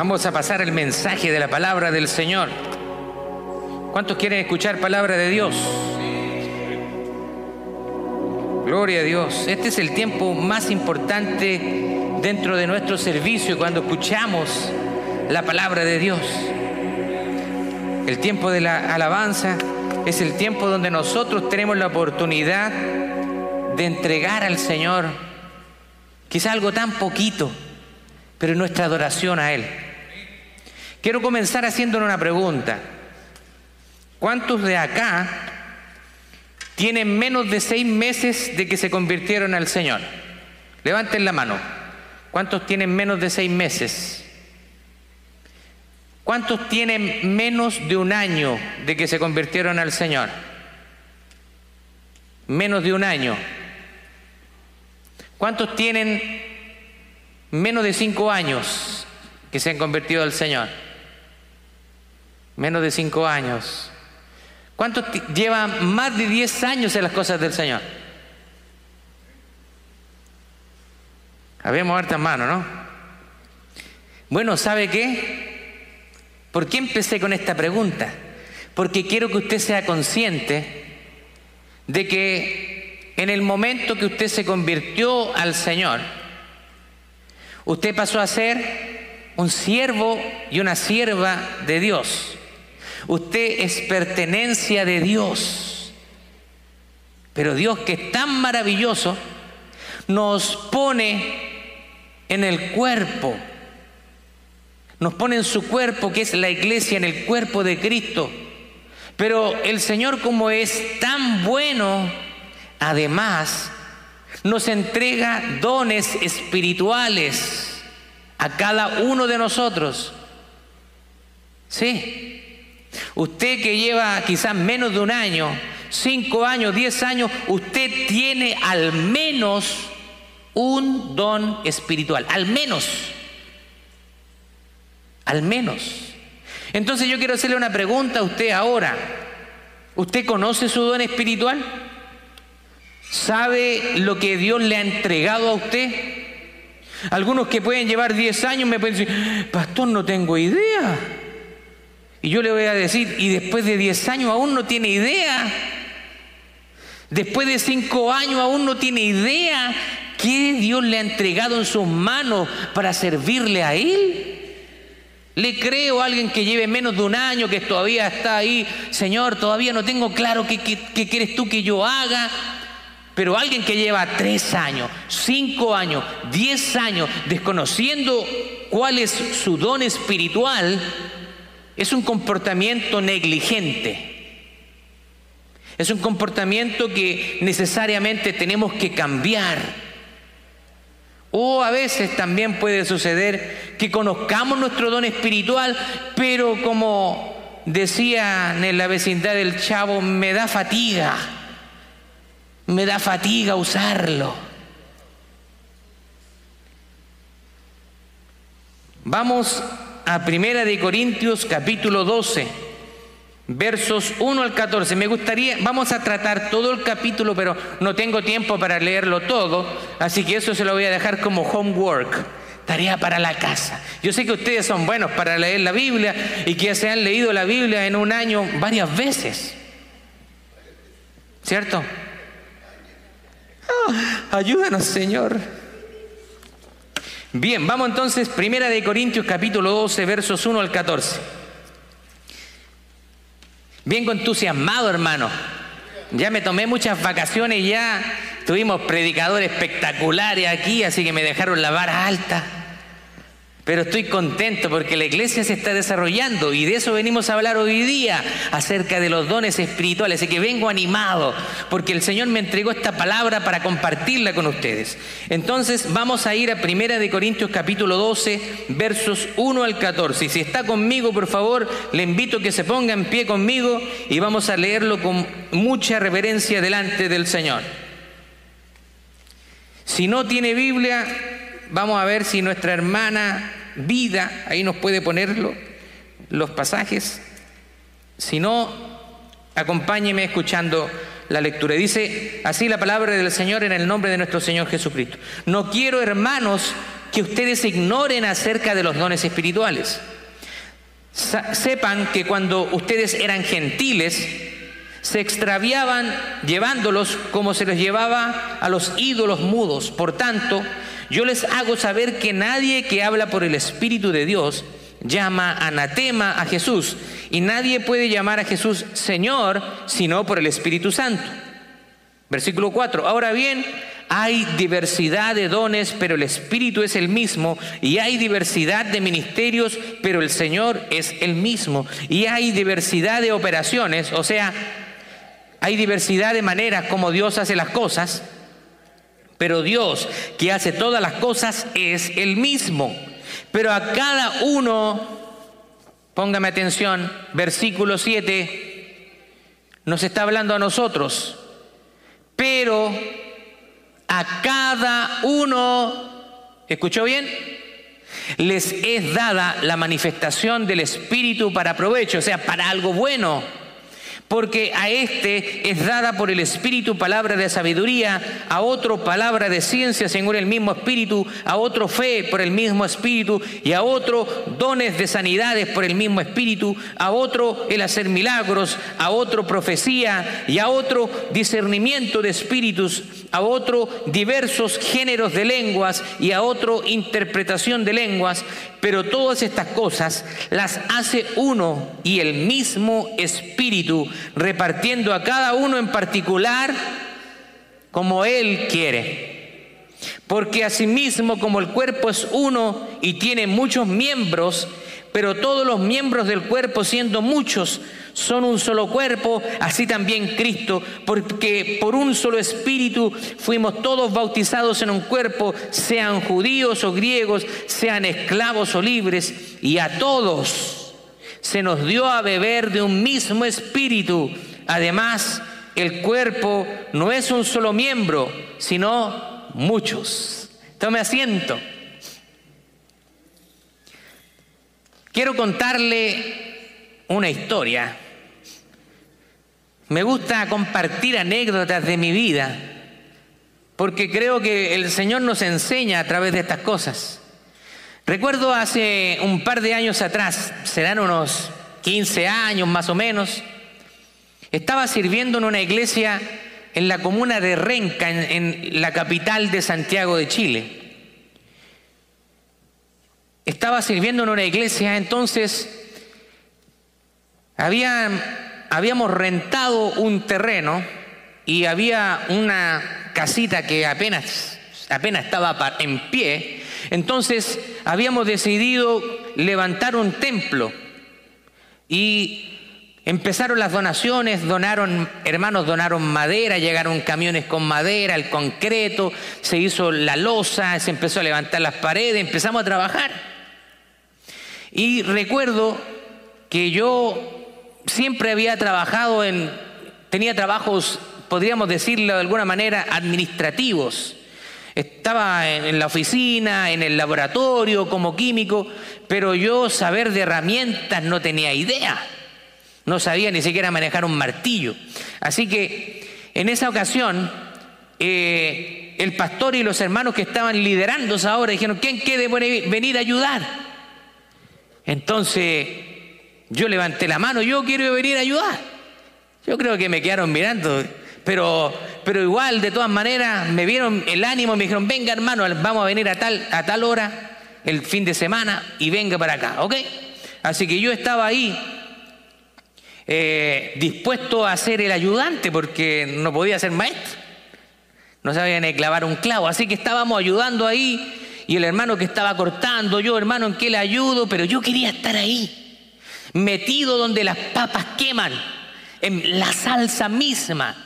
Vamos a pasar el mensaje de la palabra del Señor. ¿Cuántos quieren escuchar palabra de Dios? Gloria a Dios. Este es el tiempo más importante dentro de nuestro servicio cuando escuchamos la palabra de Dios. El tiempo de la alabanza es el tiempo donde nosotros tenemos la oportunidad de entregar al Señor quizá algo tan poquito, pero nuestra adoración a Él. Quiero comenzar haciéndole una pregunta. ¿Cuántos de acá tienen menos de seis meses de que se convirtieron al Señor? Levanten la mano. ¿Cuántos tienen menos de seis meses? ¿Cuántos tienen menos de un año de que se convirtieron al Señor? Menos de un año. ¿Cuántos tienen menos de cinco años que se han convertido al Señor? Menos de cinco años. ¿Cuántos llevan más de diez años en las cosas del Señor? Habíamos hartas manos, ¿no? Bueno, ¿sabe qué? ¿Por qué empecé con esta pregunta? Porque quiero que usted sea consciente de que en el momento que usted se convirtió al Señor, usted pasó a ser un siervo y una sierva de Dios. Usted es pertenencia de Dios. Pero Dios que es tan maravilloso, nos pone en el cuerpo. Nos pone en su cuerpo, que es la iglesia, en el cuerpo de Cristo. Pero el Señor como es tan bueno, además, nos entrega dones espirituales a cada uno de nosotros. Sí, Usted que lleva quizás menos de un año, cinco años, diez años, usted tiene al menos un don espiritual, al menos, al menos. Entonces yo quiero hacerle una pregunta a usted ahora. ¿Usted conoce su don espiritual? ¿Sabe lo que Dios le ha entregado a usted? Algunos que pueden llevar diez años me pueden decir, pastor, no tengo idea. Y yo le voy a decir, y después de 10 años aún no tiene idea. Después de 5 años aún no tiene idea qué Dios le ha entregado en sus manos para servirle a Él. Le creo a alguien que lleve menos de un año, que todavía está ahí, Señor, todavía no tengo claro qué, qué quieres tú que yo haga. Pero alguien que lleva tres años, cinco años, diez años, desconociendo cuál es su don espiritual, es un comportamiento negligente. Es un comportamiento que necesariamente tenemos que cambiar. O a veces también puede suceder que conozcamos nuestro don espiritual, pero como decían en la vecindad del chavo, me da fatiga. Me da fatiga usarlo. Vamos a Primera de Corintios capítulo 12, versos 1 al 14. Me gustaría, vamos a tratar todo el capítulo, pero no tengo tiempo para leerlo todo, así que eso se lo voy a dejar como homework, tarea para la casa. Yo sé que ustedes son buenos para leer la Biblia y que se han leído la Biblia en un año varias veces. ¿Cierto? Ah, ayúdanos, Señor. Bien, vamos entonces, Primera de Corintios capítulo 12, versos 1 al 14. Vengo entusiasmado, hermano. Ya me tomé muchas vacaciones, ya tuvimos predicadores espectaculares aquí, así que me dejaron la vara alta. Pero estoy contento porque la iglesia se está desarrollando y de eso venimos a hablar hoy día, acerca de los dones espirituales. Así que vengo animado porque el Señor me entregó esta palabra para compartirla con ustedes. Entonces vamos a ir a Primera de Corintios capítulo 12, versos 1 al 14. Y si está conmigo, por favor, le invito a que se ponga en pie conmigo y vamos a leerlo con mucha reverencia delante del Señor. Si no tiene Biblia, vamos a ver si nuestra hermana vida, ahí nos puede ponerlo, los pasajes. Si no, acompáñeme escuchando la lectura. Dice así la palabra del Señor en el nombre de nuestro Señor Jesucristo. No quiero, hermanos, que ustedes ignoren acerca de los dones espirituales. sepan que cuando ustedes eran gentiles, se extraviaban llevándolos como se los llevaba a los ídolos mudos. Por tanto, yo les hago saber que nadie que habla por el Espíritu de Dios llama anatema a Jesús y nadie puede llamar a Jesús Señor sino por el Espíritu Santo. Versículo 4. Ahora bien, hay diversidad de dones, pero el Espíritu es el mismo. Y hay diversidad de ministerios, pero el Señor es el mismo. Y hay diversidad de operaciones, o sea, hay diversidad de maneras como Dios hace las cosas, pero Dios que hace todas las cosas es el mismo. Pero a cada uno, póngame atención, versículo 7, nos está hablando a nosotros, pero a cada uno, ¿escuchó bien? Les es dada la manifestación del Espíritu para provecho, o sea, para algo bueno porque a este es dada por el Espíritu palabra de sabiduría, a otro palabra de ciencia según el mismo Espíritu, a otro fe por el mismo Espíritu, y a otro dones de sanidades por el mismo Espíritu, a otro el hacer milagros, a otro profecía, y a otro discernimiento de espíritus, a otro diversos géneros de lenguas, y a otro interpretación de lenguas, pero todas estas cosas las hace uno y el mismo Espíritu, repartiendo a cada uno en particular como Él quiere. Porque asimismo como el cuerpo es uno y tiene muchos miembros, pero todos los miembros del cuerpo siendo muchos son un solo cuerpo, así también Cristo, porque por un solo espíritu fuimos todos bautizados en un cuerpo, sean judíos o griegos, sean esclavos o libres, y a todos se nos dio a beber de un mismo espíritu. Además, el cuerpo no es un solo miembro, sino muchos. Tome asiento. Quiero contarle una historia me gusta compartir anécdotas de mi vida, porque creo que el Señor nos enseña a través de estas cosas. Recuerdo hace un par de años atrás, serán unos 15 años más o menos, estaba sirviendo en una iglesia en la comuna de Renca, en, la capital de Santiago de Chile. Estaba sirviendo en una iglesia, entonces había habíamos rentado un terreno y había una casita que apenas, apenas estaba en pie. Entonces habíamos decidido levantar un templo y empezaron las donaciones, donaron, hermanos donaron madera, llegaron camiones con madera, el concreto, se hizo la losa, se empezó a levantar las paredes, empezamos a trabajar. Y recuerdo que yo siempre había trabajado en, tenía trabajos, podríamos decirlo de alguna manera, administrativos. Estaba en la oficina, en el laboratorio, como químico, pero yo saber de herramientas no tenía idea. No sabía ni siquiera manejar un martillo. Así que en esa ocasión, eh, el pastor y los hermanos que estaban liderando ahora dijeron, ¿quién quiere venir a ayudar? Entonces yo levanté la mano, yo quiero venir a ayudar. Yo creo que me quedaron mirando, pero, pero igual, de todas maneras, me vieron el ánimo, me dijeron, venga hermano, vamos a venir a tal, a tal hora, el fin de semana, y venga para acá, ¿ok? Así que yo estaba ahí eh, dispuesto a ser el ayudante, porque no podía ser maestro. No sabía ni clavar un clavo, así que estábamos ayudando ahí, y el hermano que estaba cortando, yo hermano, ¿en qué le ayudo? Pero yo quería estar ahí metido donde las papas queman, en la salsa misma.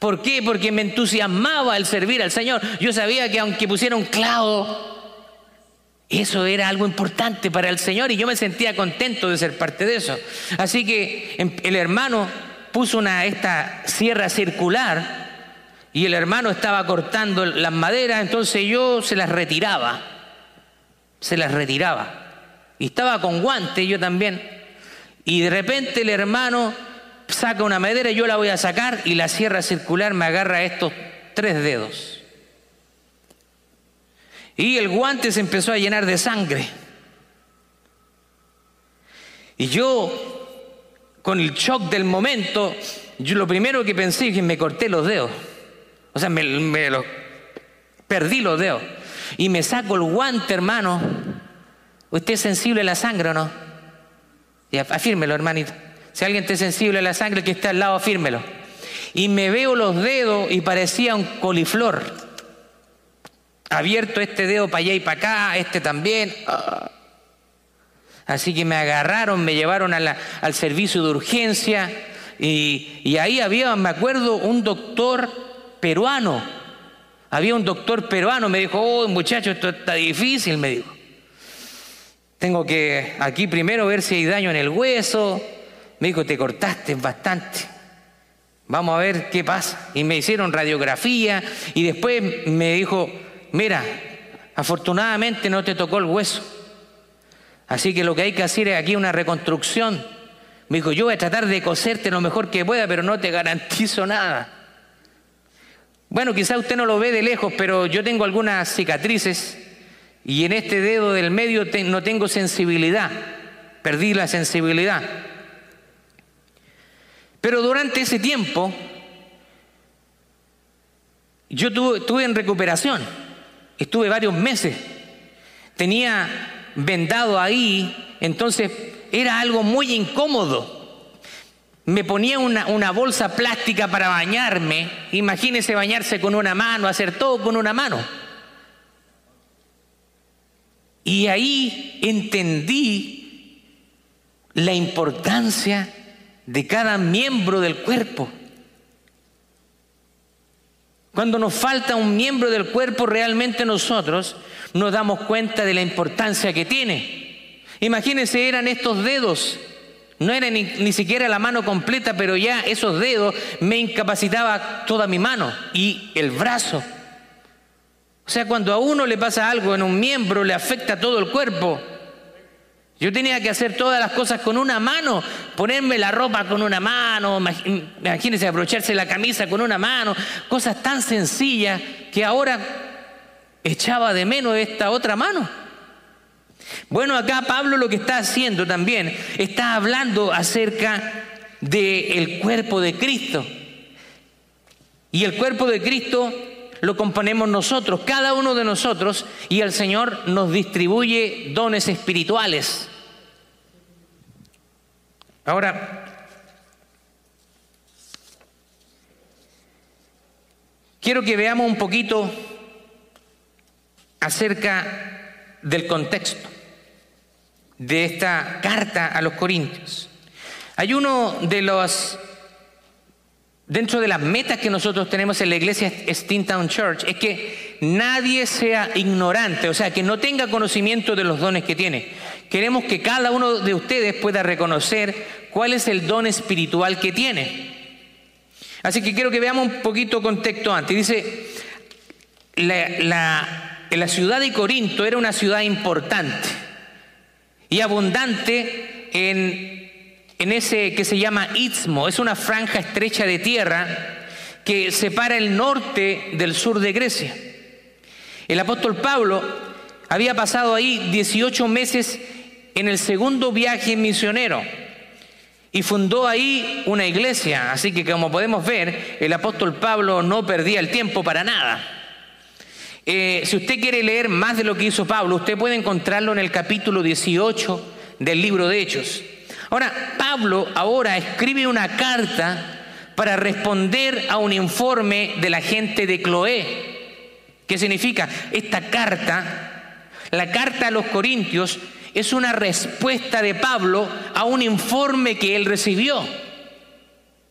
¿Por qué? Porque me entusiasmaba el servir al Señor. Yo sabía que aunque pusiera un clavo, eso era algo importante para el Señor y yo me sentía contento de ser parte de eso. Así que em, el hermano puso una, esta sierra circular y el hermano estaba cortando las maderas, entonces yo se las retiraba, se las retiraba. Y estaba con guante yo también. Y de repente el hermano saca una madera, yo la voy a sacar y la sierra circular me agarra estos tres dedos. Y el guante se empezó a llenar de sangre. Y yo, con el shock del momento, yo lo primero que pensé es que me corté los dedos. O sea, me, perdí los dedos. Y me saco el guante, hermano. ¿Usted es sensible a la sangre o no? Ya, afírmelo, hermanito. Si alguien está sensible a la sangre, que está al lado, afírmelo. Y me veo los dedos y parecía un coliflor. Abierto este dedo para allá y para acá, este también. Ah. Así que me agarraron, me llevaron al servicio de urgencia y, y ahí había, me acuerdo, un doctor peruano. Había un doctor peruano, me dijo, oh muchacho, esto está difícil, me dijo. Tengo que aquí primero ver si hay daño en el hueso. Me dijo, te cortaste bastante. Vamos a ver qué pasa. Y me hicieron radiografía y después me dijo, mira, afortunadamente no te tocó el hueso. Así que lo que hay que hacer es aquí una reconstrucción. Me dijo, yo voy a tratar de coserte lo mejor que pueda, pero no te garantizo nada. Bueno, quizá usted no lo ve de lejos, pero yo tengo algunas cicatrices y en este dedo del medio no tengo sensibilidad. Perdí la sensibilidad. Pero durante ese tiempo yo estuve en recuperación. Estuve varios meses. Tenía vendado ahí, entonces era algo muy incómodo. Me ponía una, bolsa plástica para bañarme. Imagínese bañarse con una mano, hacer todo con una mano. Y ahí entendí la importancia de cada miembro del cuerpo. Cuando nos falta un miembro del cuerpo, realmente nosotros nos damos cuenta de la importancia que tiene. Imagínense, eran estos dedos, no era ni, ni, siquiera la mano completa, pero ya esos dedos me incapacitaba toda mi mano y el brazo. O sea, cuando a uno le pasa algo en un miembro, le afecta todo el cuerpo. Yo tenía que hacer todas las cosas con una mano, ponerme la ropa con una mano, imagínense abrocharse la camisa con una mano, cosas tan sencillas que ahora echaba de menos esta otra mano. Bueno, acá Pablo lo que está haciendo también, está hablando acerca del cuerpo de Cristo. Y el cuerpo de Cristo lo componemos nosotros, cada uno de nosotros, y el Señor nos distribuye dones espirituales. Ahora, quiero que veamos un poquito acerca del contexto de esta carta a los Corintios. Hay uno de los dentro de las metas que nosotros tenemos en la iglesia Steamtown Church es que nadie sea ignorante, o sea, que no tenga conocimiento de los dones que tiene. Queremos que cada uno de ustedes pueda reconocer cuál es el don espiritual que tiene. Así que quiero que veamos un poquito contexto antes. Dice, la, la ciudad de Corinto era una ciudad importante y abundante en en ese que se llama Istmo. Es una franja estrecha de tierra que separa el norte del sur de Grecia. El apóstol Pablo había pasado ahí 18 meses en el segundo viaje misionero y fundó ahí una iglesia. Así que como podemos ver, el apóstol Pablo no perdía el tiempo para nada. Eh, si usted quiere leer más de lo que hizo Pablo, usted puede encontrarlo en el capítulo 18 del libro de Hechos. Ahora, Pablo ahora escribe una carta para responder a un informe de la gente de Cloé. ¿Qué significa? Esta carta, la carta a los Corintios, es una respuesta de Pablo a un informe que él recibió.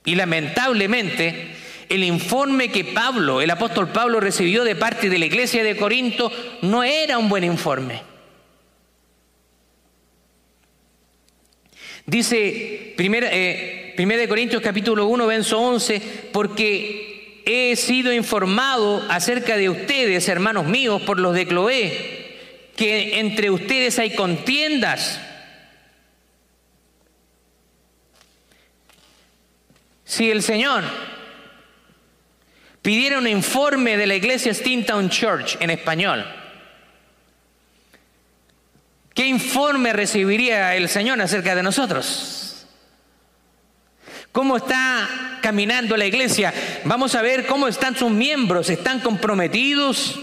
Y lamentablemente, el informe que Pablo, el apóstol Pablo recibió de parte de la iglesia de Corinto, no era un buen informe. Dice 1 eh, Corintios capítulo 1, verso 11, porque he sido informado acerca de ustedes, hermanos míos, por los de Cloé, que entre ustedes hay contiendas. Si el Señor pidiera un informe de la iglesia Steamtown Church en español, ¿Qué informe recibiría el Señor acerca de nosotros? ¿Cómo está caminando la iglesia? Vamos a ver cómo están sus miembros. ¿Están comprometidos?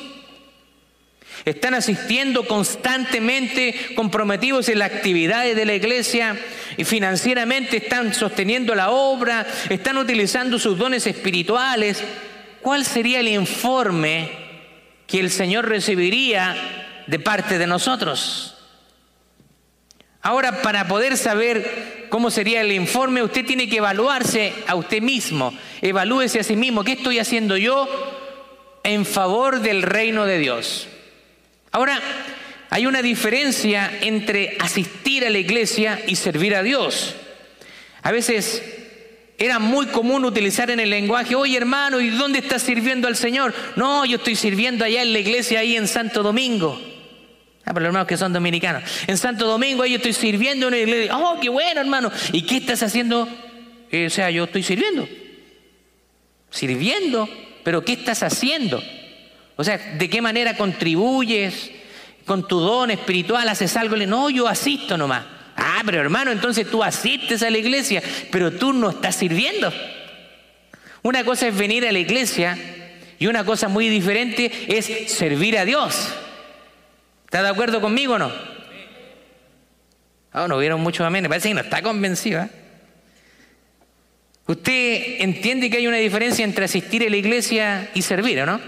¿Están asistiendo constantemente, comprometidos en las actividades de la iglesia? ¿Y financieramente están sosteniendo la obra? ¿Están utilizando sus dones espirituales? ¿Cuál sería el informe que el Señor recibiría de parte de nosotros? Ahora, para poder saber cómo sería el informe, usted tiene que evaluarse a usted mismo. Evalúese a sí mismo. ¿Qué estoy haciendo yo en favor del reino de Dios? Ahora, hay una diferencia entre asistir a la iglesia y servir a Dios. A veces era muy común utilizar en el lenguaje, oye hermano, ¿y dónde estás sirviendo al Señor? No, yo estoy sirviendo allá en la iglesia, ahí en Santo Domingo. Ah, para los hermanos que son dominicanos. En Santo Domingo yo estoy sirviendo en una iglesia. Oh, qué bueno, hermano. ¿Y qué estás haciendo? Eh, o sea, yo estoy sirviendo. Sirviendo. Pero ¿qué estás haciendo? O sea, ¿de qué manera contribuyes con tu don espiritual? ¿Haces algo? No, yo asisto nomás. Ah, pero hermano, entonces tú asistes a la iglesia, pero tú no estás sirviendo. Una cosa es venir a la iglesia y una cosa muy diferente es servir a Dios. ¿Está de acuerdo conmigo o no? Ah, no vieron muchos amén. Parece que no está convencido. ¿eh? ¿Usted entiende que hay una diferencia entre asistir a la iglesia y servir, ¿o no?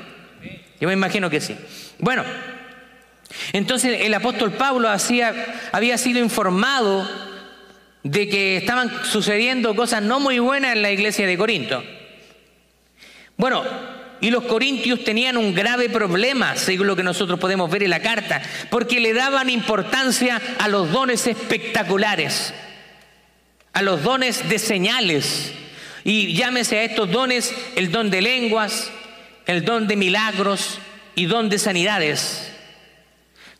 Yo me imagino que sí. Bueno, entonces el apóstol Pablo había sido informado de que estaban sucediendo cosas no muy buenas en la iglesia de Corinto. Bueno, y los corintios tenían un grave problema, según lo que nosotros podemos ver en la carta, porque le daban importancia a los dones espectaculares, a los dones de señales. Y llámese a estos dones el don de lenguas, el don de milagros y don de sanidades.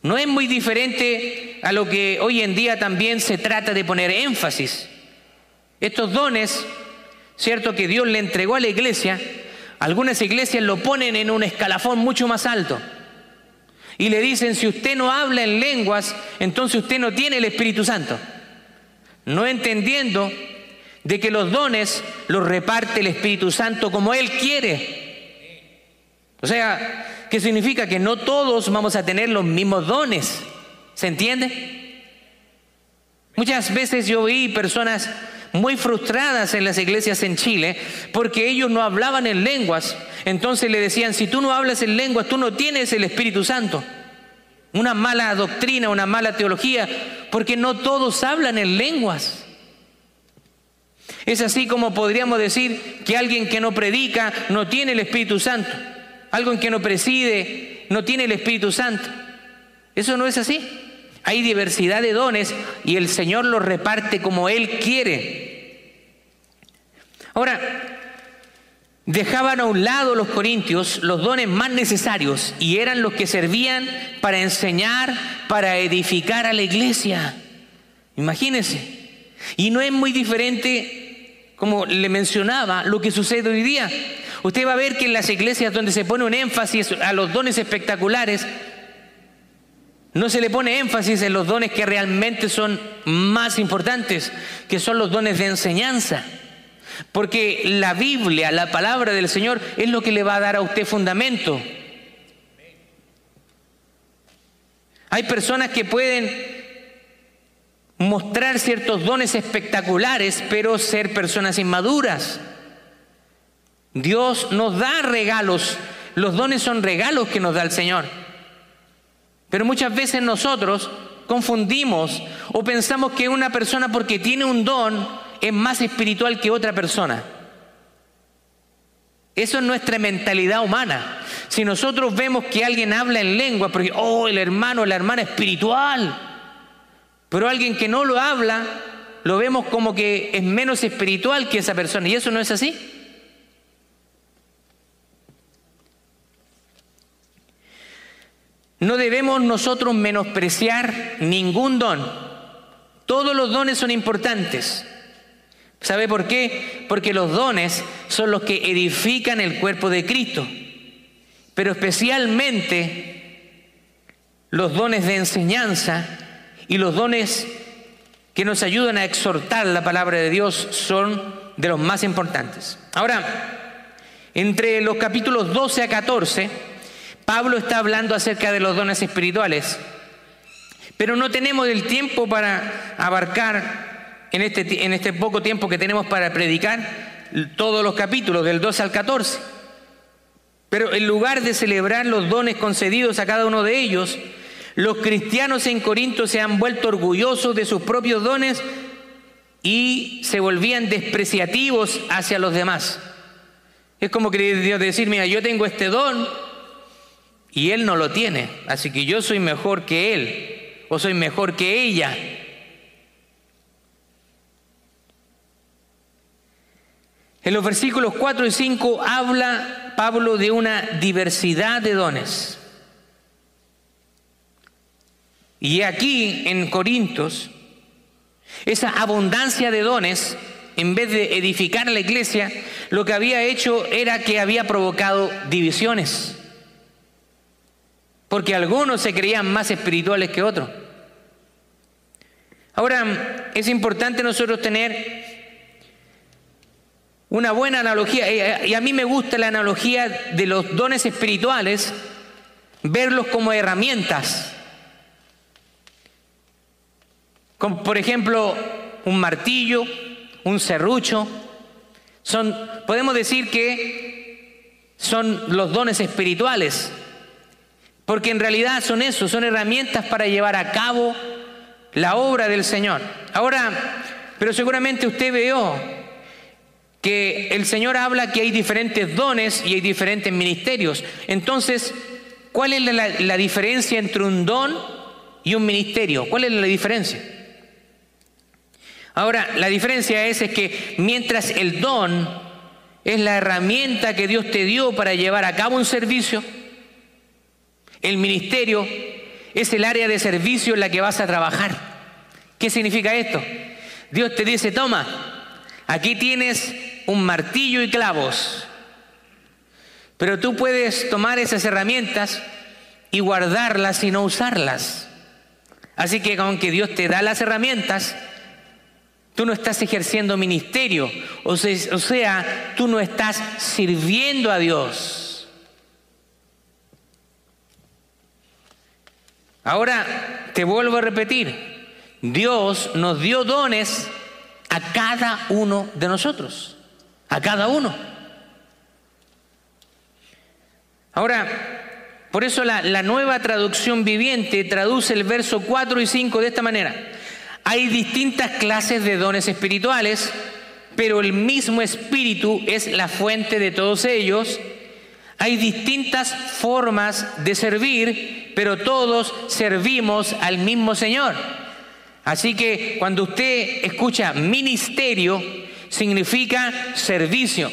No es muy diferente a lo que hoy en día también se trata de poner énfasis. Estos dones, cierto que Dios le entregó a la iglesia, algunas iglesias lo ponen en un escalafón mucho más alto. Y le dicen, si usted no habla en lenguas, entonces usted no tiene el Espíritu Santo. No entendiendo de que los dones los reparte el Espíritu Santo como Él quiere. O sea, ¿qué significa? Que no todos vamos a tener los mismos dones. ¿Se entiende? Muchas veces yo vi personas muy frustradas en las iglesias en Chile porque ellos no hablaban en lenguas. Entonces le decían, si tú no hablas en lenguas, tú no tienes el Espíritu Santo. Una mala doctrina, una mala teología, porque no todos hablan en lenguas. Es así como podríamos decir que alguien que no predica no tiene el Espíritu Santo. Alguien que no preside no tiene el Espíritu Santo. Eso no es así. Hay diversidad de dones y el Señor los reparte como Él quiere. Ahora, dejaban a un lado los corintios los dones más necesarios y eran los que servían para enseñar, para edificar a la iglesia. Imagínense. Y no es muy diferente, como le mencionaba, lo que sucede hoy día. Usted va a ver que en las iglesias donde se pone un énfasis a los dones espectaculares, no se le pone énfasis en los dones que realmente son más importantes, que son los dones de enseñanza. Porque la Biblia, la palabra del Señor, es lo que le va a dar a usted fundamento. Hay personas que pueden mostrar ciertos dones espectaculares, pero ser personas inmaduras. Dios nos da regalos, los dones son regalos que nos da el Señor. Pero muchas veces nosotros confundimos o pensamos que una persona porque tiene un don es más espiritual que otra persona. Eso es nuestra mentalidad humana. Si nosotros vemos que alguien habla en lengua, porque, oh, el hermano, la hermana espiritual, pero alguien que no lo habla, lo vemos como que es menos espiritual que esa persona. Y eso no es así. No debemos nosotros menospreciar ningún don. Todos los dones son importantes. ¿Sabe por qué? Porque los dones son los que edifican el cuerpo de Cristo. Pero especialmente los dones de enseñanza y los dones que nos ayudan a exhortar la palabra de Dios son de los más importantes. Ahora, entre los capítulos 12 a 14, Pablo está hablando acerca de los dones espirituales, pero no tenemos el tiempo para abarcar en este, en este poco tiempo que tenemos para predicar todos los capítulos, del 12 al 14. Pero en lugar de celebrar los dones concedidos a cada uno de ellos, los cristianos en Corinto se han vuelto orgullosos de sus propios dones y se volvían despreciativos hacia los demás. Es como que decir, mira, yo tengo este don, y él no lo tiene. Así que yo soy mejor que él o soy mejor que ella. En los versículos 4 y 5 habla Pablo de una diversidad de dones. Y aquí en Corintios, esa abundancia de dones, en vez de edificar la iglesia, lo que había hecho era que había provocado divisiones porque algunos se creían más espirituales que otros. Ahora, es importante nosotros tener una buena analogía, eh, y a mí me gusta la analogía de los dones espirituales, verlos como herramientas. Como por ejemplo, un martillo, un serrucho, son, podemos decir que son los dones espirituales. Porque en realidad son eso, son herramientas para llevar a cabo la obra del Señor. Ahora, pero seguramente usted veo que el Señor habla que hay diferentes dones y hay diferentes ministerios. Entonces, ¿cuál es la, diferencia entre un don y un ministerio? ¿Cuál es la diferencia? Ahora, la diferencia es que mientras el don es la herramienta que Dios te dio para llevar a cabo un servicio, el ministerio es el área de servicio en la que vas a trabajar. ¿Qué significa esto? Dios te dice, toma, aquí tienes un martillo y clavos, pero tú puedes tomar esas herramientas y guardarlas y no usarlas. Así que aunque Dios te da las herramientas, tú no estás ejerciendo ministerio, o sea, tú no estás sirviendo a Dios. Ahora, te vuelvo a repetir, Dios nos dio dones a cada uno de nosotros, a cada uno. Ahora, por eso la, nueva traducción viviente traduce el verso 4 y 5 de esta manera. Hay distintas clases de dones espirituales, pero el mismo espíritu es la fuente de todos ellos hay distintas formas de servir, pero todos servimos al mismo Señor. Así que cuando usted escucha ministerio, significa servicio.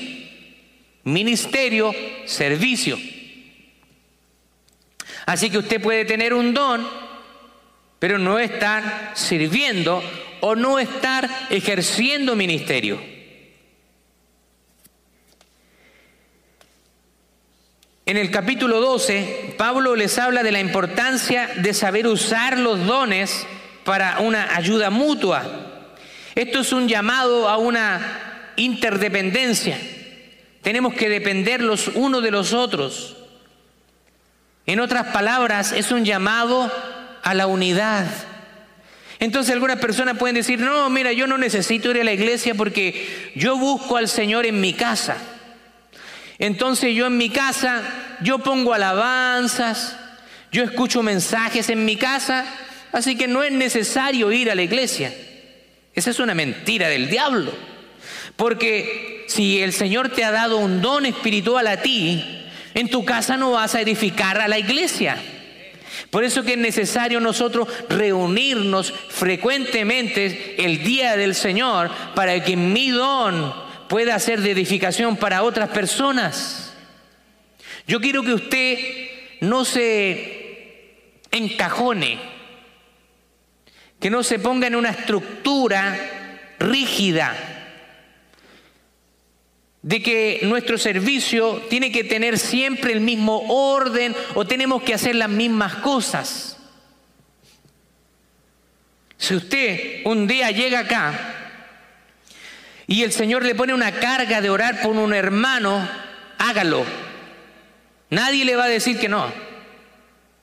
Ministerio, servicio. Así que usted puede tener un don, pero no estar sirviendo o no estar ejerciendo ministerio. En el capítulo 12, Pablo les habla de la importancia de saber usar los dones para una ayuda mutua. Esto es un llamado a una interdependencia. Tenemos que depender los unos de los otros. En otras palabras, es un llamado a la unidad. Entonces algunas personas pueden decir, no, mira, yo no necesito ir a la iglesia porque yo busco al Señor en mi casa. Entonces yo en mi casa, yo pongo alabanzas, yo escucho mensajes en mi casa, así que no es necesario ir a la iglesia. Esa es una mentira del diablo. Porque si el Señor te ha dado un don espiritual a ti, en tu casa no vas a edificar a la iglesia. Por eso que es necesario nosotros reunirnos frecuentemente el día del Señor para que mi don pueda ser de edificación para otras personas. Yo quiero que usted no se encajone, que no se ponga en una estructura rígida de que nuestro servicio tiene que tener siempre el mismo orden o tenemos que hacer las mismas cosas. Si usted un día llega acá y el Señor le pone una carga de orar por un hermano, hágalo. Nadie le va a decir que no.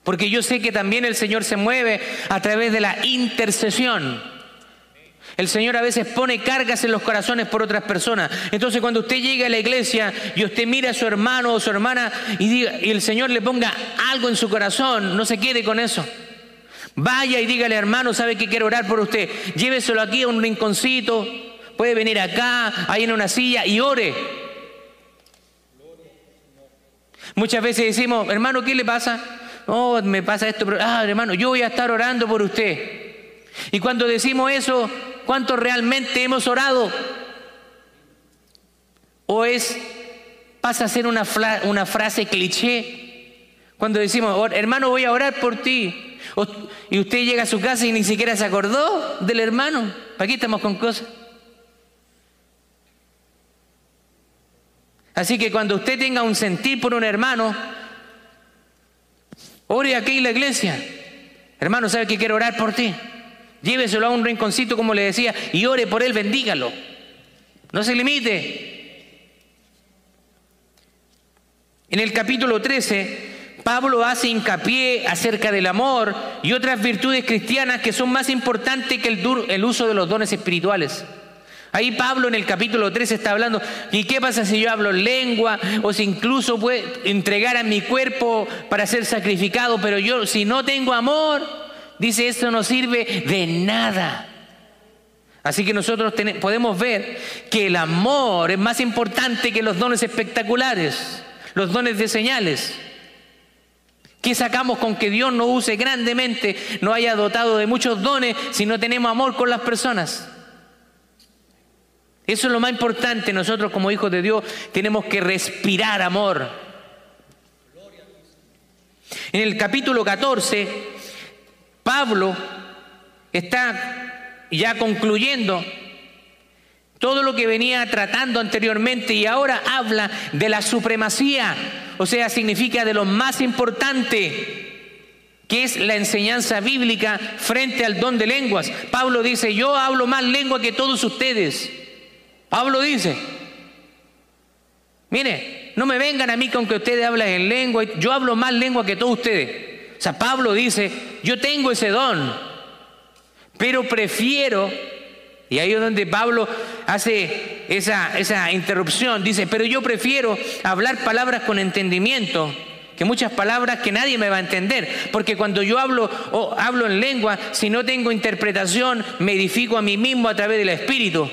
Porque yo sé que también el Señor se mueve a través de la intercesión. El Señor a veces pone cargas en los corazones por otras personas. Entonces cuando usted llega a la iglesia y usted mira a su hermano o su hermana y, diga, y el Señor le ponga algo en su corazón, no se quede con eso. Vaya y dígale, hermano, sabe que quiero orar por usted. Lléveselo aquí a un rinconcito. Puede venir acá, ahí en una silla y ore. Muchas veces decimos, hermano, ¿qué le pasa? Oh, me pasa esto, pero, ah, hermano, yo voy a estar orando por usted. Y cuando decimos eso, ¿cuánto realmente hemos orado? ¿O es, pasa a ser una, una frase cliché? Cuando decimos, hermano, voy a orar por ti. y usted llega a su casa y ni siquiera se acordó del hermano. ¿Para qué estamos con cosas? Así que cuando usted tenga un sentir por un hermano, ore aquí en la iglesia. Hermano, ¿sabe que quiero orar por ti? Lléveselo a un rinconcito, como le decía, y ore por él, bendígalo. No se limite. En el capítulo 13, Pablo hace hincapié acerca del amor y otras virtudes cristianas que son más importantes que el, el uso de los dones espirituales. Ahí Pablo en el capítulo 13 está hablando, ¿y qué pasa si yo hablo lengua o si incluso puedo entregar a mi cuerpo para ser sacrificado, pero yo si no tengo amor, dice, esto no sirve de nada. Así que nosotros podemos ver que el amor es más importante que los dones espectaculares, los dones de señales. ¿Qué sacamos con que Dios nos use grandemente, nos haya dotado de muchos dones si no tenemos amor con las personas? Eso es lo más importante. Nosotros como hijos de Dios tenemos que respirar amor. En el capítulo 14, Pablo está ya concluyendo todo lo que venía tratando anteriormente y ahora habla de la supremacía, o sea, significa de lo más importante que es la enseñanza bíblica frente al don de lenguas. Pablo dice, yo hablo más lengua que todos ustedes. Pablo dice, mire, no me vengan a mí con que ustedes hablan en lengua, yo hablo más lengua que todos ustedes. O sea, Pablo dice, yo tengo ese don, pero prefiero, y ahí es donde Pablo hace esa, esa interrupción, dice, pero yo prefiero hablar palabras con entendimiento que muchas palabras que nadie me va a entender, porque cuando yo hablo o hablo en lengua, si no tengo interpretación, me edifico a mí mismo a través del Espíritu.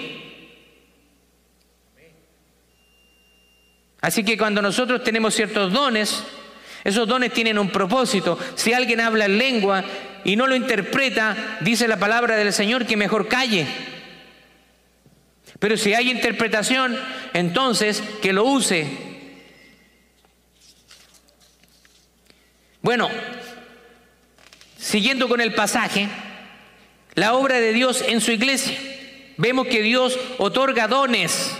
Así que cuando nosotros tenemos ciertos dones, esos dones tienen un propósito. Si alguien habla en lengua y no lo interpreta, dice la palabra del Señor que mejor calle. Pero si hay interpretación, entonces que lo use. Bueno, siguiendo con el pasaje, la obra de Dios en su iglesia. Vemos que Dios otorga dones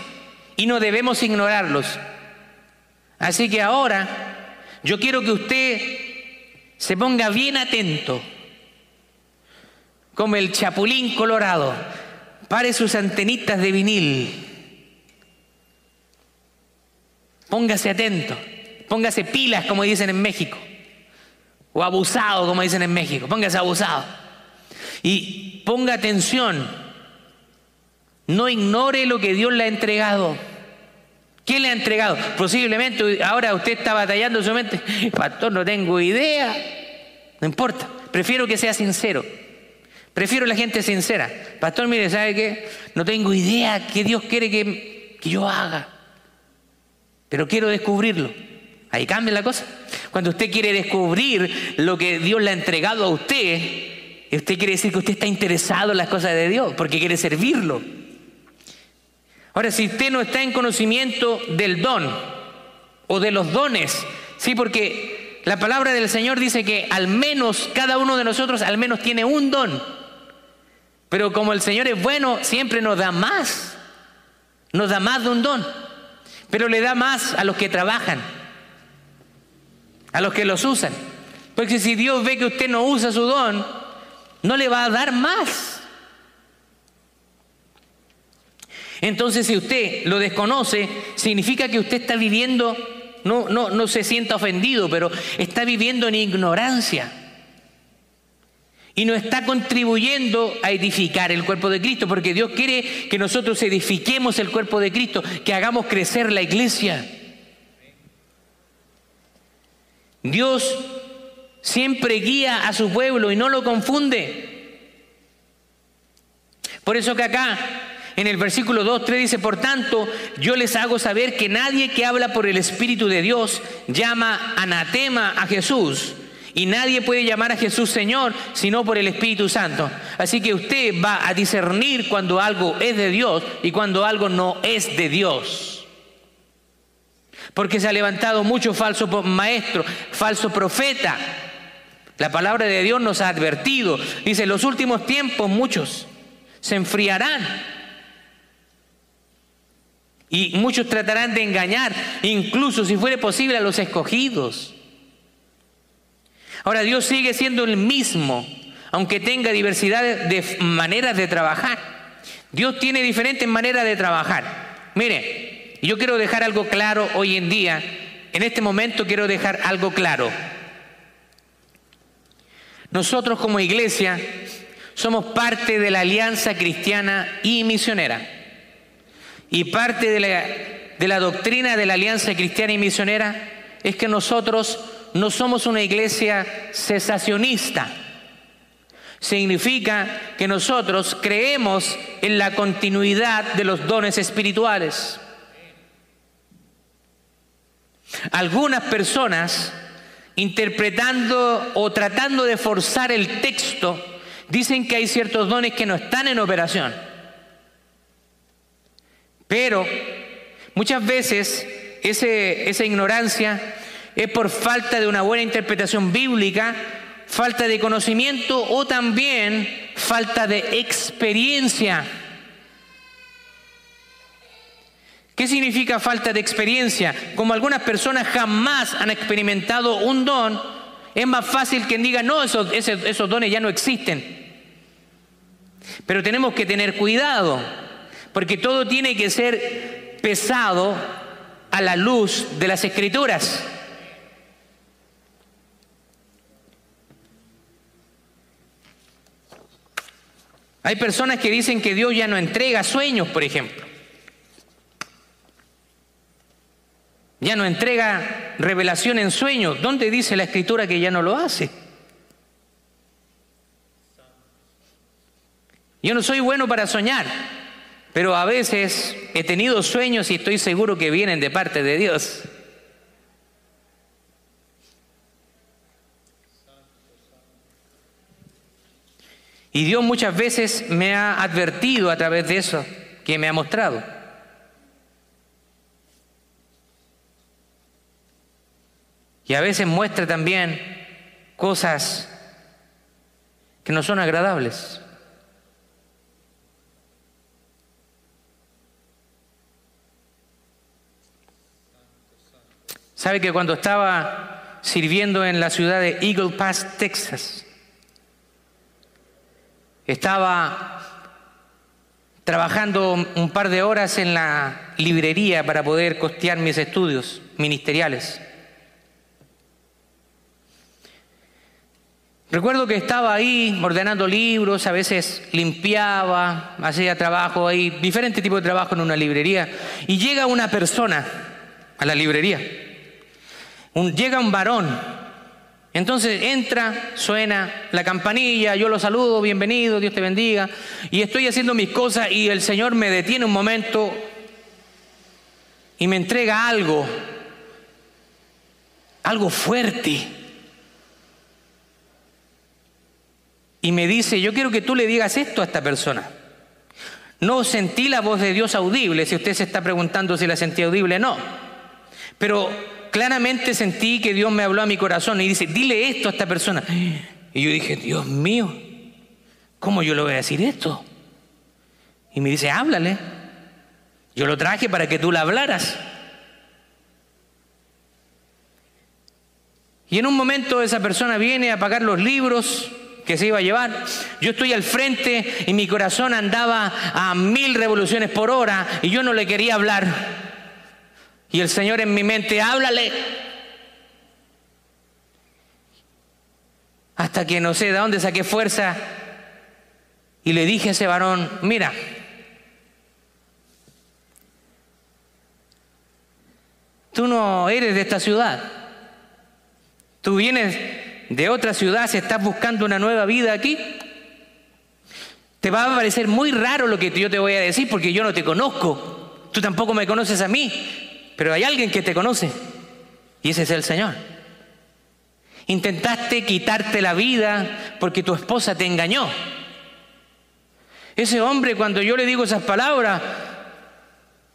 y no debemos ignorarlos. Así que ahora yo quiero que usted se ponga bien atento, como el chapulín colorado, pare sus antenitas de vinil, póngase atento, póngase pilas, como dicen en México, o abusado, como dicen en México, póngase abusado. Y ponga atención, no ignore lo que Dios le ha entregado. ¿Quién le ha entregado? Posiblemente ahora usted está batallando en su mente. Pastor, no tengo idea. No importa. Prefiero que sea sincero. Prefiero la gente sincera. Pastor, mire, ¿sabe qué? No tengo idea qué Dios quiere que, que yo haga. Pero quiero descubrirlo. Ahí cambia la cosa. Cuando usted quiere descubrir lo que Dios le ha entregado a usted, usted quiere decir que usted está interesado en las cosas de Dios, porque quiere servirlo. Ahora, si usted no está en conocimiento del don o de los dones, sí, porque la palabra del Señor dice que al menos cada uno de nosotros al menos tiene un don. Pero como el Señor es bueno, siempre nos da más. Nos da más de un don. Pero le da más a los que trabajan, a los que los usan. Porque si Dios ve que usted no usa su don, no le va a dar más. Entonces, si usted lo desconoce, significa que usted está viviendo, no, no, no se sienta ofendido, pero está viviendo en ignorancia. Y no está contribuyendo a edificar el cuerpo de Cristo, porque Dios quiere que nosotros edifiquemos el cuerpo de Cristo, que hagamos crecer la iglesia. Dios siempre guía a su pueblo y no lo confunde. Por eso que acá en el versículo 2, 3 dice, por tanto, yo les hago saber que nadie que habla por el Espíritu de Dios llama anatema a Jesús. Y nadie puede llamar a Jesús Señor sino por el Espíritu Santo. Así que usted va a discernir cuando algo es de Dios y cuando algo no es de Dios. Porque se ha levantado mucho falso maestro, falso profeta. La palabra de Dios nos ha advertido. Dice, en los últimos tiempos muchos se enfriarán y muchos tratarán de engañar, incluso si fuere posible, a los escogidos. Ahora, Dios sigue siendo el mismo, aunque tenga diversidad de maneras de trabajar. Dios tiene diferentes maneras de trabajar. Mire, yo quiero dejar algo claro hoy en día. En este momento quiero dejar algo claro. Nosotros como iglesia somos parte de la alianza cristiana y misionera. Y parte de la, doctrina de la Alianza Cristiana y Misionera es que nosotros no somos una iglesia cesacionista. Significa que nosotros creemos en la continuidad de los dones espirituales. Algunas personas, interpretando o tratando de forzar el texto, dicen que hay ciertos dones que no están en operación. Pero muchas veces esa ignorancia es por falta de una buena interpretación bíblica, falta de conocimiento o también falta de experiencia. ¿Qué significa falta de experiencia? Como algunas personas jamás han experimentado un don, es más fácil que diga, no, esos, esos dones ya no existen. Pero tenemos que tener cuidado porque todo tiene que ser pesado a la luz de las escrituras. Hay personas que dicen que Dios ya no entrega sueños, por ejemplo. Ya no entrega revelación en sueños. ¿Dónde dice la escritura que ya no lo hace? Yo no soy bueno para soñar. Pero a veces he tenido sueños y estoy seguro que vienen de parte de Dios. Y Dios muchas veces me ha advertido a través de eso que me ha mostrado. Y a veces muestra también cosas que no son agradables. ¿Sabe que cuando estaba sirviendo en la ciudad de Eagle Pass, Texas, estaba trabajando un par de horas en la librería para poder costear mis estudios ministeriales. Recuerdo que estaba ahí ordenando libros, a veces limpiaba, hacía trabajo ahí, diferente tipo de trabajo en una librería, y llega una persona a la librería llega un varón, entonces entra, suena la campanilla, yo lo saludo, bienvenido, Dios te bendiga, y estoy haciendo mis cosas y el Señor me detiene un momento y me entrega algo, algo fuerte. Y me dice, yo quiero que tú le digas esto a esta persona. No sentí la voz de Dios audible, si usted se está preguntando si la sentí audible, no. Pero claramente sentí que Dios me habló a mi corazón y dice, dile esto a esta persona. Y yo dije, Dios mío, ¿cómo yo le voy a decir esto? Y me dice, háblale. Yo lo traje para que tú la hablaras. Y en un momento esa persona viene a pagar los libros que se iba a llevar. Yo estoy al frente y mi corazón andaba a mil revoluciones por hora y yo no le quería hablar. Y el Señor en mi mente, háblale. Hasta que no sé de dónde saqué fuerza y le dije a ese varón, mira, tú no eres de esta ciudad, tú vienes de otra ciudad, si estás buscando una nueva vida aquí, te va a parecer muy raro lo que yo te voy a decir porque yo no te conozco, tú tampoco me conoces a mí, pero hay alguien que te conoce y ese es el Señor. Intentaste quitarte la vida porque tu esposa te engañó. Ese hombre cuando yo le digo esas palabras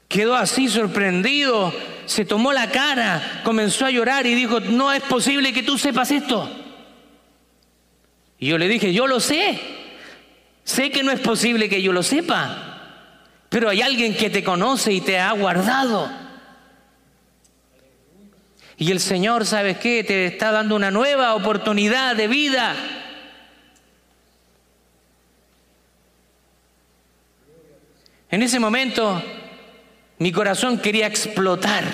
quedó así sorprendido, se tomó la cara, comenzó a llorar y dijo, no es posible que tú sepas esto. Y yo le dije, yo lo sé, sé que no es posible que yo lo sepa, pero hay alguien que te conoce y te ha guardado. Y el Señor, ¿sabes qué? Te está dando una nueva oportunidad de vida. En ese momento mi corazón quería explotar,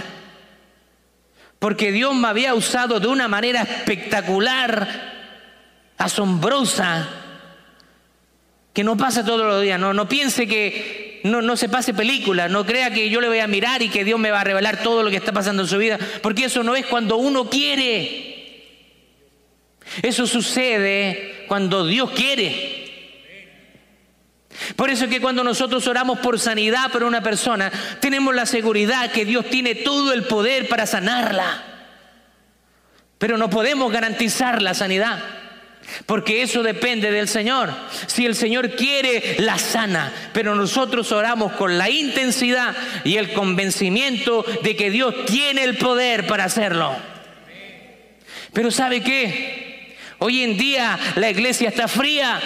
porque Dios me había usado de una manera espectacular, asombrosa, que no pasa todos los días. No, no piense que no, no se pase película, no crea que yo le voy a mirar y que Dios me va a revelar todo lo que está pasando en su vida, porque eso no es cuando uno quiere. Eso sucede cuando Dios quiere. Por eso es que cuando nosotros oramos por sanidad para una persona, tenemos la seguridad que Dios tiene todo el poder para sanarla. Pero no podemos garantizar la sanidad. Porque eso depende del Señor. Si el Señor quiere, la sana. Pero nosotros oramos con la intensidad y el convencimiento de que Dios tiene el poder para hacerlo. Pero ¿sabe qué? Hoy en día la iglesia está fría.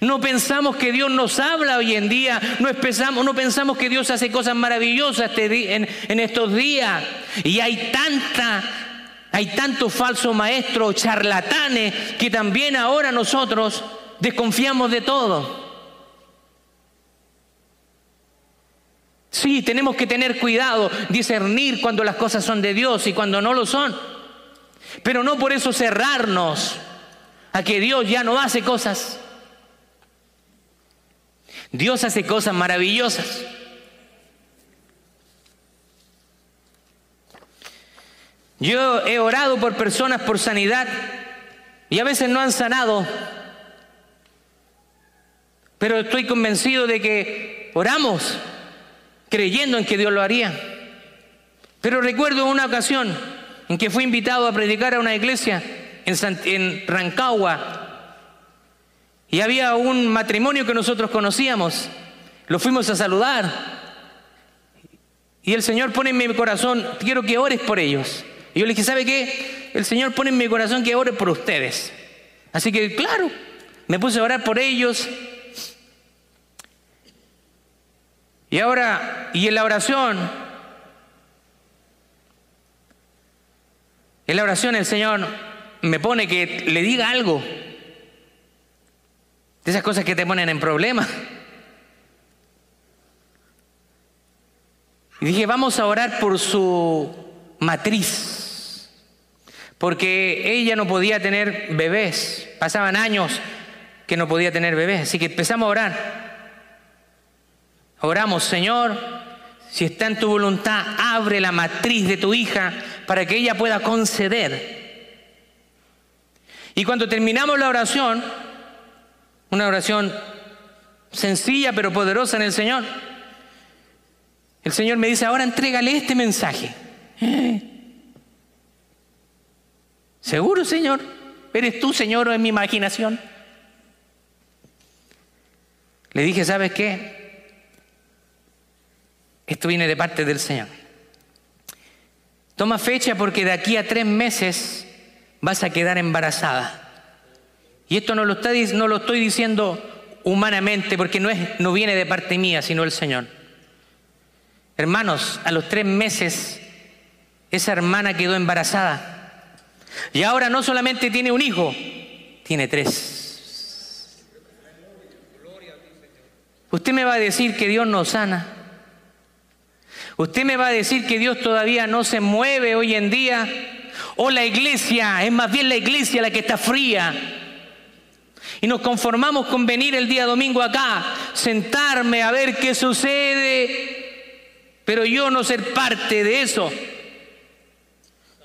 No pensamos que Dios nos habla hoy en día, no pensamos, no pensamos que Dios hace cosas maravillosas este en, en estos días. Y hay tanta, hay tantos falsos maestros, charlatanes, que también ahora nosotros desconfiamos de todo. Sí, tenemos que tener cuidado, discernir cuando las cosas son de Dios y cuando no lo son. Pero no por eso cerrarnos a que Dios ya no hace cosas. Dios hace cosas maravillosas. Yo he orado por personas por sanidad y a veces no han sanado, pero estoy convencido de que oramos creyendo en que Dios lo haría. Pero recuerdo una ocasión en que fui invitado a predicar a una iglesia en, Rancagua, y había un matrimonio que nosotros conocíamos. Lo fuimos a saludar. Y el Señor pone en mi corazón, quiero que ores por ellos. Y yo le dije, ¿sabe qué? El Señor pone en mi corazón que ore por ustedes. Así que, claro, me puse a orar por ellos. Y ahora, y en la oración, en la oración el Señor me pone que le diga algo. De esas cosas que te ponen en problemas. Y dije, vamos a orar por su matriz, porque ella no podía tener bebés, pasaban años que no podía tener bebés, así que empezamos a orar. Oramos, Señor, si está en tu voluntad, abre la matriz de tu hija para que ella pueda conceder. Y cuando terminamos la oración, una oración sencilla pero poderosa en el Señor. El Señor me dice, ahora entrégale este mensaje. ¿Seguro, Señor? ¿Eres tú, Señor, o en mi imaginación? Le dije, ¿sabes qué? Esto viene de parte del Señor. Toma fecha porque de aquí a tres meses vas a quedar embarazada. Y esto no lo, está, no lo estoy diciendo humanamente porque no, es, no viene de parte mía, sino el Señor. Hermanos, a los tres meses esa hermana quedó embarazada Y ahora no solamente tiene un hijo, tiene tres. Usted me va a decir que Dios no sana. Usted me va a decir que Dios todavía no se mueve hoy en día. O la iglesia, es más bien la iglesia la que está fría. Y nos conformamos con venir el día domingo acá, sentarme a ver qué sucede, pero yo no ser parte de eso.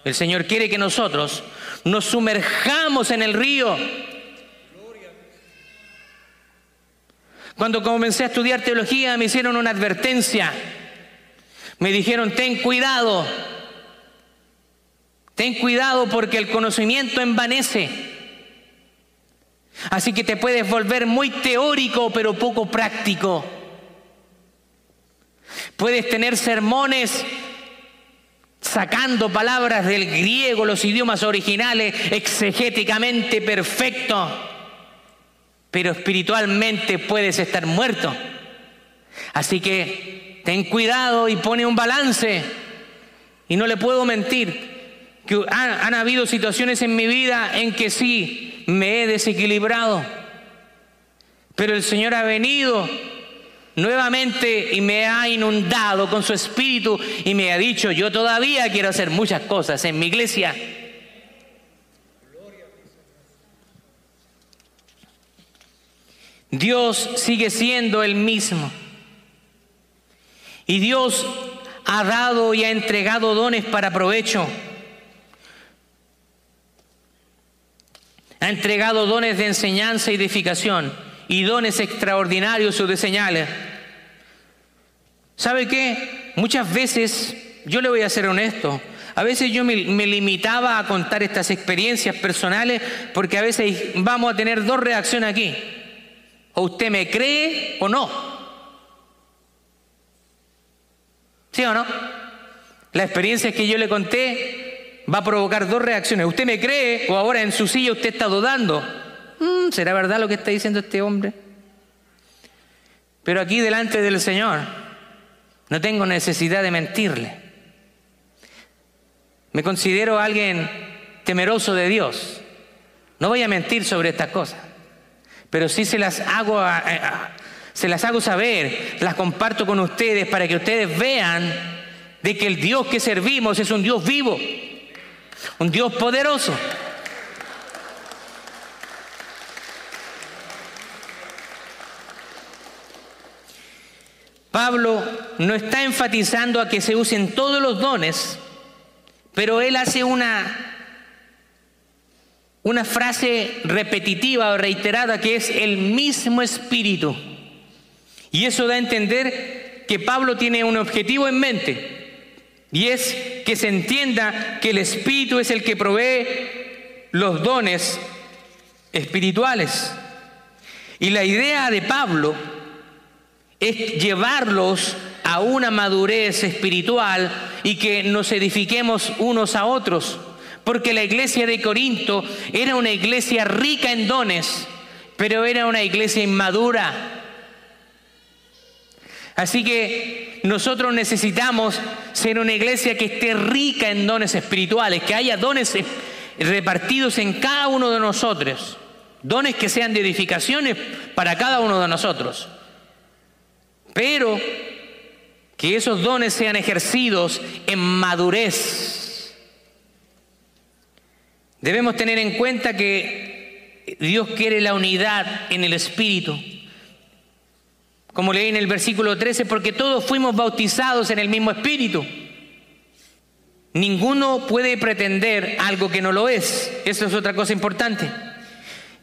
El Señor quiere que nosotros nos sumerjamos en el río. Cuando comencé a estudiar teología me hicieron una advertencia. Me dijeron, ten cuidado, ten cuidado porque el conocimiento envanece. Así que te puedes volver muy teórico pero poco práctico. Puedes tener sermones sacando palabras del griego, los idiomas originales, exegéticamente perfecto, pero espiritualmente puedes estar muerto. Así que ten cuidado y pone un balance. Y no le puedo mentir, que han, han habido situaciones en mi vida en que sí me he desequilibrado, pero el Señor ha venido nuevamente y me ha inundado con su espíritu y me ha dicho, yo todavía quiero hacer muchas cosas en mi iglesia. Dios sigue siendo el mismo. Y Dios ha dado y ha entregado dones para provecho. Ha entregado dones de enseñanza y edificación y dones extraordinarios o de señales. ¿Sabe qué? Muchas veces, yo le voy a ser honesto, a veces yo me, limitaba a contar estas experiencias personales porque a veces vamos a tener dos reacciones aquí. O usted me cree o no. ¿Sí o no? La experiencia que yo le conté va a provocar dos reacciones. Usted me cree o ahora en su silla usted está dudando. Mm, ¿será verdad lo que está diciendo este hombre? Pero aquí delante del Señor no tengo necesidad de mentirle. Me considero alguien temeroso de Dios. No voy a mentir sobre estas cosas, pero sí se las hago, se las hago saber, las comparto con ustedes para que ustedes vean de que el Dios que servimos es un Dios vivo, un Dios poderoso. Pablo no está enfatizando a que se usen todos los dones, pero él hace una, una frase repetitiva o reiterada que es el mismo espíritu. Y eso da a entender que Pablo tiene un objetivo en mente, y es que se entienda que el espíritu es el que provee los dones espirituales. Y la idea de Pablo es llevarlos a una madurez espiritual y que nos edifiquemos unos a otros. Porque la iglesia de Corinto era una iglesia rica en dones, pero era una iglesia inmadura. Así que nosotros necesitamos ser una iglesia que esté rica en dones espirituales, que haya dones repartidos en cada uno de nosotros, dones que sean de edificaciones para cada uno de nosotros. Pero que esos dones sean ejercidos en madurez. Debemos tener en cuenta que Dios quiere la unidad en el Espíritu. Como leí en el versículo 13, porque todos fuimos bautizados en el mismo Espíritu. Ninguno puede pretender algo que no lo es. Eso es otra cosa importante.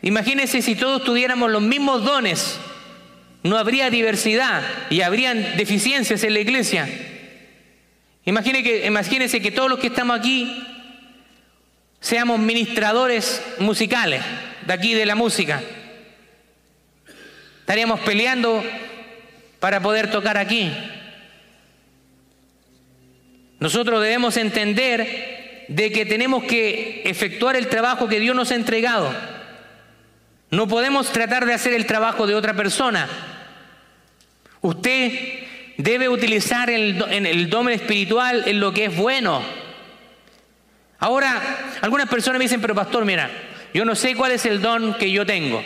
Imagínense si todos tuviéramos los mismos dones, no habría diversidad y habrían deficiencias en la iglesia. Imagine que, imagínense que todos los que estamos aquí seamos ministradores musicales, de aquí de la música. Estaríamos peleando para poder tocar aquí. Nosotros debemos entender de que tenemos que efectuar el trabajo que Dios nos ha entregado. No podemos tratar de hacer el trabajo de otra persona. Usted debe utilizar el, en el don espiritual en lo que es bueno. Ahora, algunas personas me dicen, pero pastor, mira, yo no sé cuál es el don que yo tengo.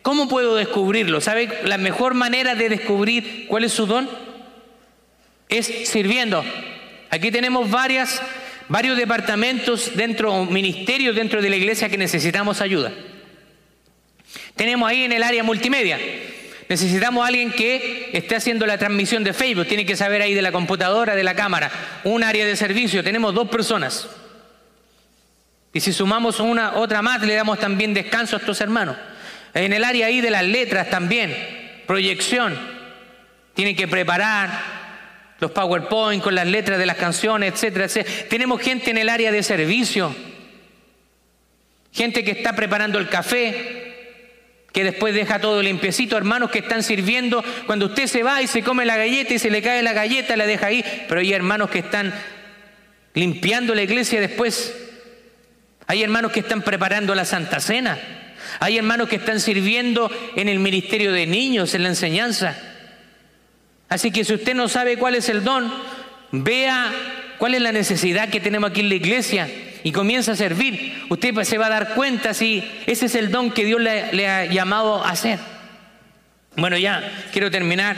¿Cómo puedo descubrirlo? ¿Sabe la mejor manera de descubrir cuál es su don? Es sirviendo. Aquí tenemos varios departamentos dentro, ministerios dentro de la iglesia que necesitamos ayuda. Tenemos ahí en el área multimedia. Necesitamos a alguien que esté haciendo la transmisión de Facebook. Tiene que saber ahí de la computadora, de la cámara. Un área de servicio. Tenemos dos personas. Y si sumamos una otra más, le damos también descanso a estos hermanos. En el área ahí de las letras también, proyección. Tienen que preparar los PowerPoint con las letras de las canciones, etcétera, etcétera. Tenemos gente en el área de servicio. Gente que está preparando el café, que después deja todo limpiecito, hermanos que están sirviendo, cuando usted se va y se come la galleta y se le cae la galleta, la deja ahí, pero hay hermanos que están limpiando la iglesia después, hay hermanos que están preparando la Santa Cena, hay hermanos que están sirviendo en el ministerio de niños, en la enseñanza. Así que si usted no sabe cuál es el don, vea cuál es la necesidad que tenemos aquí en la iglesia y comienza a servir, usted se va a dar cuenta si ese es el don que Dios le, ha llamado a hacer. Bueno, ya quiero terminar.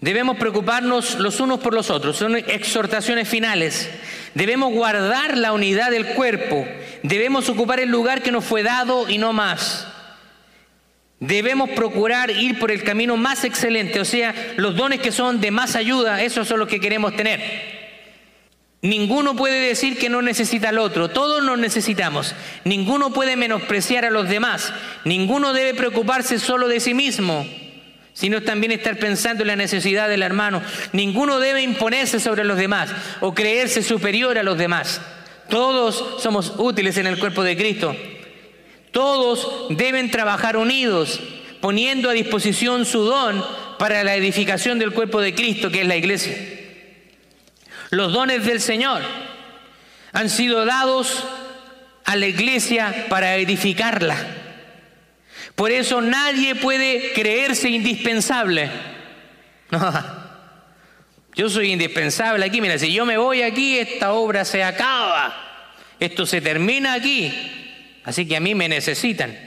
Debemos preocuparnos los unos por los otros, son exhortaciones finales. Debemos guardar la unidad del cuerpo, debemos ocupar el lugar que nos fue dado y no más. Debemos procurar ir por el camino más excelente, o sea, los dones que son de más ayuda, esos son los que queremos tener. Ninguno puede decir que no necesita al otro, todos nos necesitamos. Ninguno puede menospreciar a los demás, ninguno debe preocuparse solo de sí mismo, sino también estar pensando en la necesidad del hermano. Ninguno debe imponerse sobre los demás o creerse superior a los demás. Todos somos útiles en el cuerpo de Cristo. Todos deben trabajar unidos, poniendo a disposición su don para la edificación del cuerpo de Cristo, que es la iglesia. Los dones del Señor han sido dados a la iglesia para edificarla. Por eso nadie puede creerse indispensable. yo soy indispensable aquí. Mira, si yo me voy aquí, esta obra se acaba. Esto se termina aquí. Así que a mí me necesitan.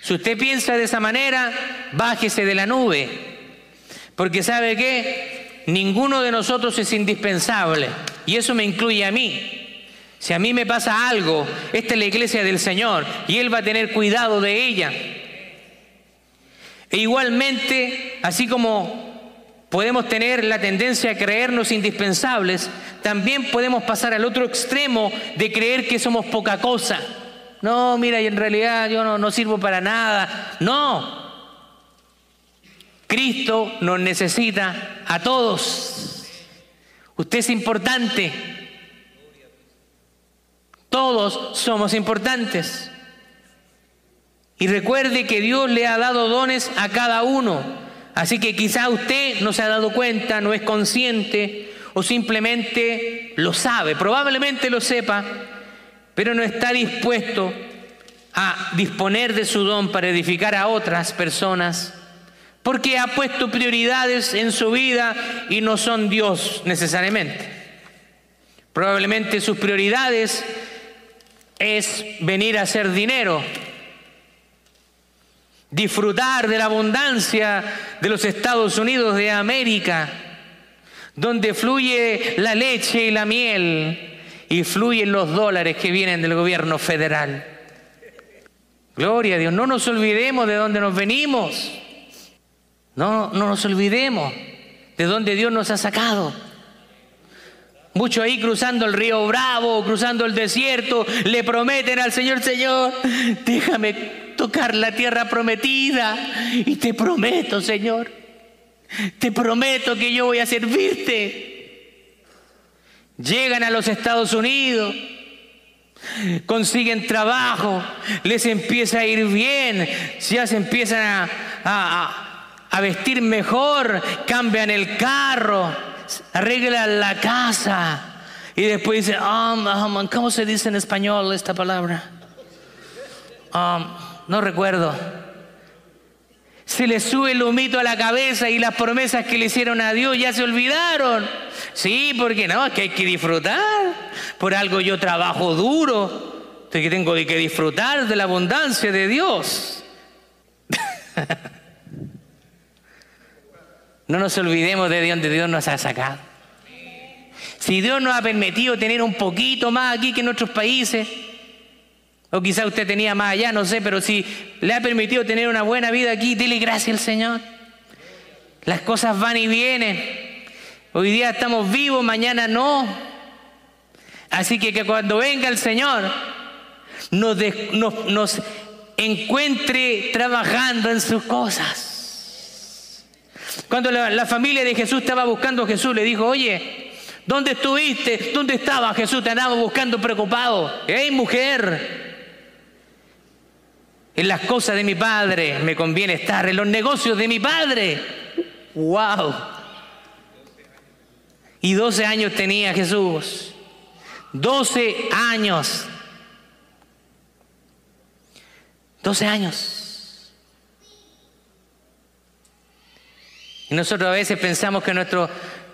Si usted piensa de esa manera, bájese de la nube. Porque sabe qué? Ninguno de nosotros es indispensable y eso me incluye a mí. Si a mí me pasa algo, esta es la iglesia del Señor y Él va a tener cuidado de ella. E igualmente, así como podemos tener la tendencia a creernos indispensables, también podemos pasar al otro extremo de creer que somos poca cosa. No, mira, y en realidad yo no, no sirvo para nada. No, Cristo nos necesita a todos. Usted es importante. Todos somos importantes. Y recuerde que Dios le ha dado dones a cada uno. Así que quizá usted no se ha dado cuenta, no es consciente o simplemente lo sabe. Probablemente lo sepa, pero no está dispuesto a disponer de su don para edificar a otras personas porque ha puesto prioridades en su vida y no son Dios necesariamente. Probablemente sus prioridades es venir a hacer dinero, disfrutar de la abundancia de los Estados Unidos de América, donde fluye la leche y la miel y fluyen los dólares que vienen del gobierno federal. Gloria a Dios, no nos olvidemos de dónde nos venimos. No, no nos olvidemos de dónde Dios nos ha sacado. Muchos ahí cruzando el río Bravo, cruzando el desierto, le prometen al Señor, Señor, déjame tocar la tierra prometida. Y te prometo, Señor, te prometo que yo voy a servirte. Llegan a los Estados Unidos, consiguen trabajo, les empieza a ir bien, ya se empiezan a a vestir mejor, cambian el carro, arreglan la casa. Y después dice, um, um, ¿cómo se dice en español esta palabra? Um, no recuerdo. se le sube el humito a la cabeza y las promesas que le hicieron a Dios ya se olvidaron. Sí, porque no, es que hay que disfrutar. Por algo yo trabajo duro, que tengo que disfrutar de la abundancia de Dios. no nos olvidemos de donde Dios nos ha sacado. Si Dios nos ha permitido tener un poquito más aquí que en otros países, o quizá usted tenía más allá, no sé, pero si le ha permitido tener una buena vida aquí, dile gracias al Señor. Las cosas van y vienen. Hoy día estamos vivos, mañana no. Así que que cuando venga el Señor nos, nos encuentre trabajando en sus cosas. Cuando la, familia de Jesús estaba buscando a Jesús, le dijo, oye, ¿dónde estuviste? ¿Dónde estaba Jesús? Te andaba buscando preocupado. ¡Ey, mujer! En las cosas de mi padre me conviene estar, en los negocios de mi padre. ¡Wow! Y 12 años tenía Jesús. 12 años. 12 años. Y nosotros a veces pensamos que nuestros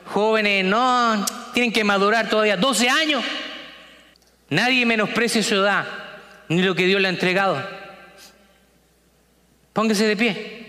jóvenes no tienen que madurar todavía. 12 años. Nadie menosprecia su edad, ni lo que Dios le ha entregado. Póngase de pie.